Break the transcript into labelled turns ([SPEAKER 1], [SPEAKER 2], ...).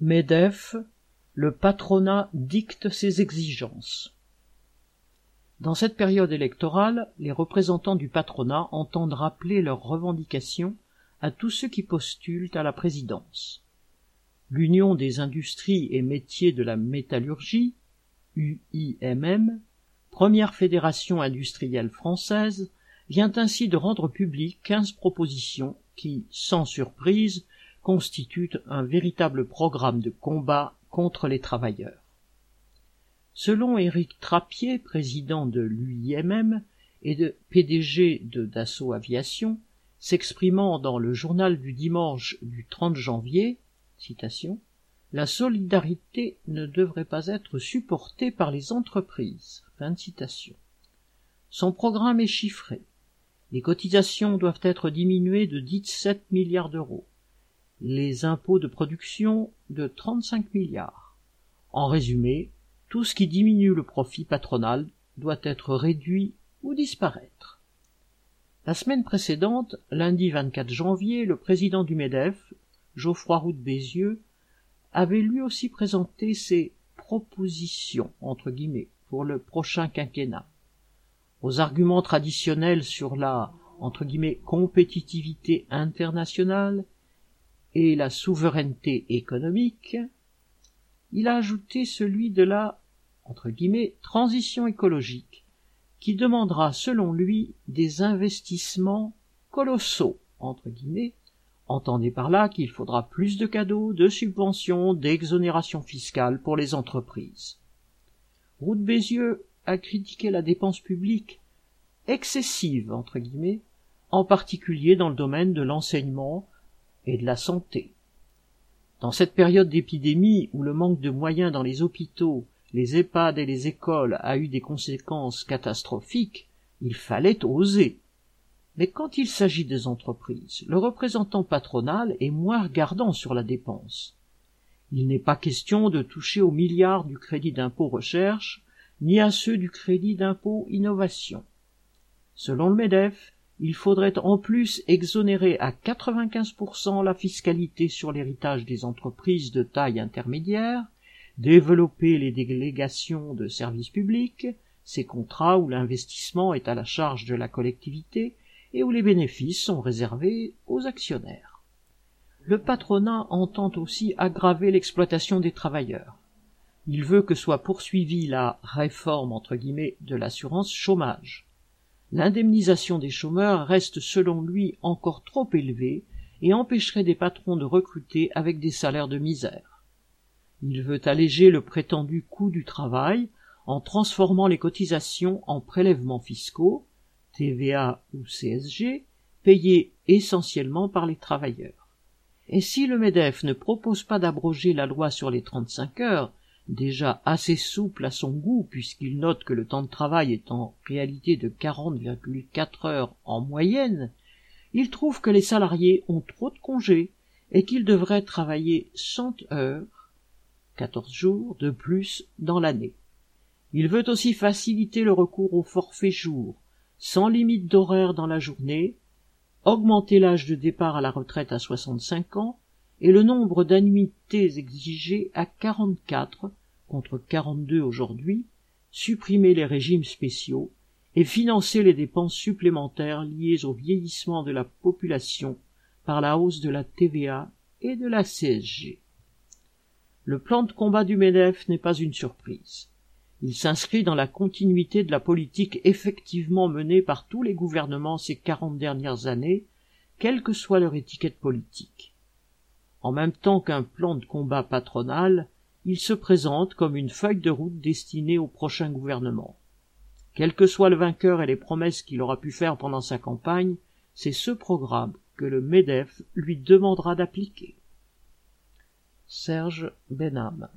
[SPEAKER 1] MEDEF, le patronat dicte ses exigences. Dans cette période électorale, les représentants du patronat entendent rappeler leurs revendications à tous ceux qui postulent à la présidence. L'Union des industries et métiers de la métallurgie, UIMM, première fédération industrielle française, vient ainsi de rendre public quinze propositions qui, sans surprise, constituent un véritable programme de combat contre les travailleurs. Selon Éric Trappier, président de l'UIMM et de PDG de Dassault Aviation, s'exprimant dans le journal du dimanche du 30 janvier, la solidarité ne devrait pas être supportée par les entreprises. Son programme est chiffré. Les cotisations doivent être diminuées de 17 milliards d'euros. Les impôts de production de 35 milliards. En résumé, tout ce qui diminue le profit patronal doit être réduit ou disparaître. La semaine précédente, lundi 24 janvier, le président du MEDEF, Geoffroy Roux Bézieux, avait lui aussi présenté ses propositions, entre guillemets, pour le prochain quinquennat. Aux arguments traditionnels sur la, entre guillemets, compétitivité internationale et la souveraineté économique, il a ajouté celui de la transition écologique, qui demandera, selon lui, des investissements colossaux, entendez par là qu'il faudra plus de cadeaux, de subventions, d'exonérations fiscales pour les entreprises. Roux Bézieux a critiqué la dépense publique excessive, en particulier dans le domaine de l'enseignement de la santé. Dans cette période d'épidémie où le manque de moyens dans les hôpitaux les EHPAD et les écoles a eu des conséquences catastrophiques, il fallait oser. Mais quand il s'agit des entreprises, le représentant patronal est moins regardant sur la dépense. Il n'est pas question de toucher aux milliards du crédit d'impôt recherche, ni à ceux du crédit d'impôt innovation. Selon le MEDEF, il faudrait en plus exonérer à 95% la fiscalité sur l'héritage des entreprises de taille intermédiaire développer les délégations de services publics, ces contrats où l'investissement est à la charge de la collectivité et où les bénéfices sont réservés aux actionnaires. Le patronat entend aussi aggraver l'exploitation des travailleurs. Il veut que soit poursuivie la réforme entre guillemets de l'assurance chômage. L'indemnisation des chômeurs reste selon lui encore trop élevée et empêcherait des patrons de recruter avec des salaires de misère. Il veut alléger le prétendu coût du travail en transformant les cotisations en prélèvements fiscaux, TVA ou CSG, payés essentiellement par les travailleurs. Et si le MEDEF ne propose pas d'abroger la loi sur les 35 heures, déjà assez souple à son goût puisqu'il note que le temps de travail est en réalité de 40,4 heures en moyenne, il trouve que les salariés ont trop de congés et qu'ils devraient travailler 100 heures quatorze jours de plus dans l'année. Il veut aussi faciliter le recours au forfait jour, sans limite d'horaire dans la journée, augmenter l'âge de départ à la retraite à 65 ans et le nombre d'annuités exigées à 44 contre 42 aujourd'hui, supprimer les régimes spéciaux et financer les dépenses supplémentaires liées au vieillissement de la population par la hausse de la TVA et de la CSG. Le plan de combat du MEDEF n'est pas une surprise. Il s'inscrit dans la continuité de la politique effectivement menée par tous les gouvernements ces quarante dernières années, quelle que soit leur étiquette politique. En même temps qu'un plan de combat patronal, il se présente comme une feuille de route destinée au prochain gouvernement. Quel que soit le vainqueur et les promesses qu'il aura pu faire pendant sa campagne, c'est ce programme que le MEDEF lui demandera d'appliquer. Serge Benham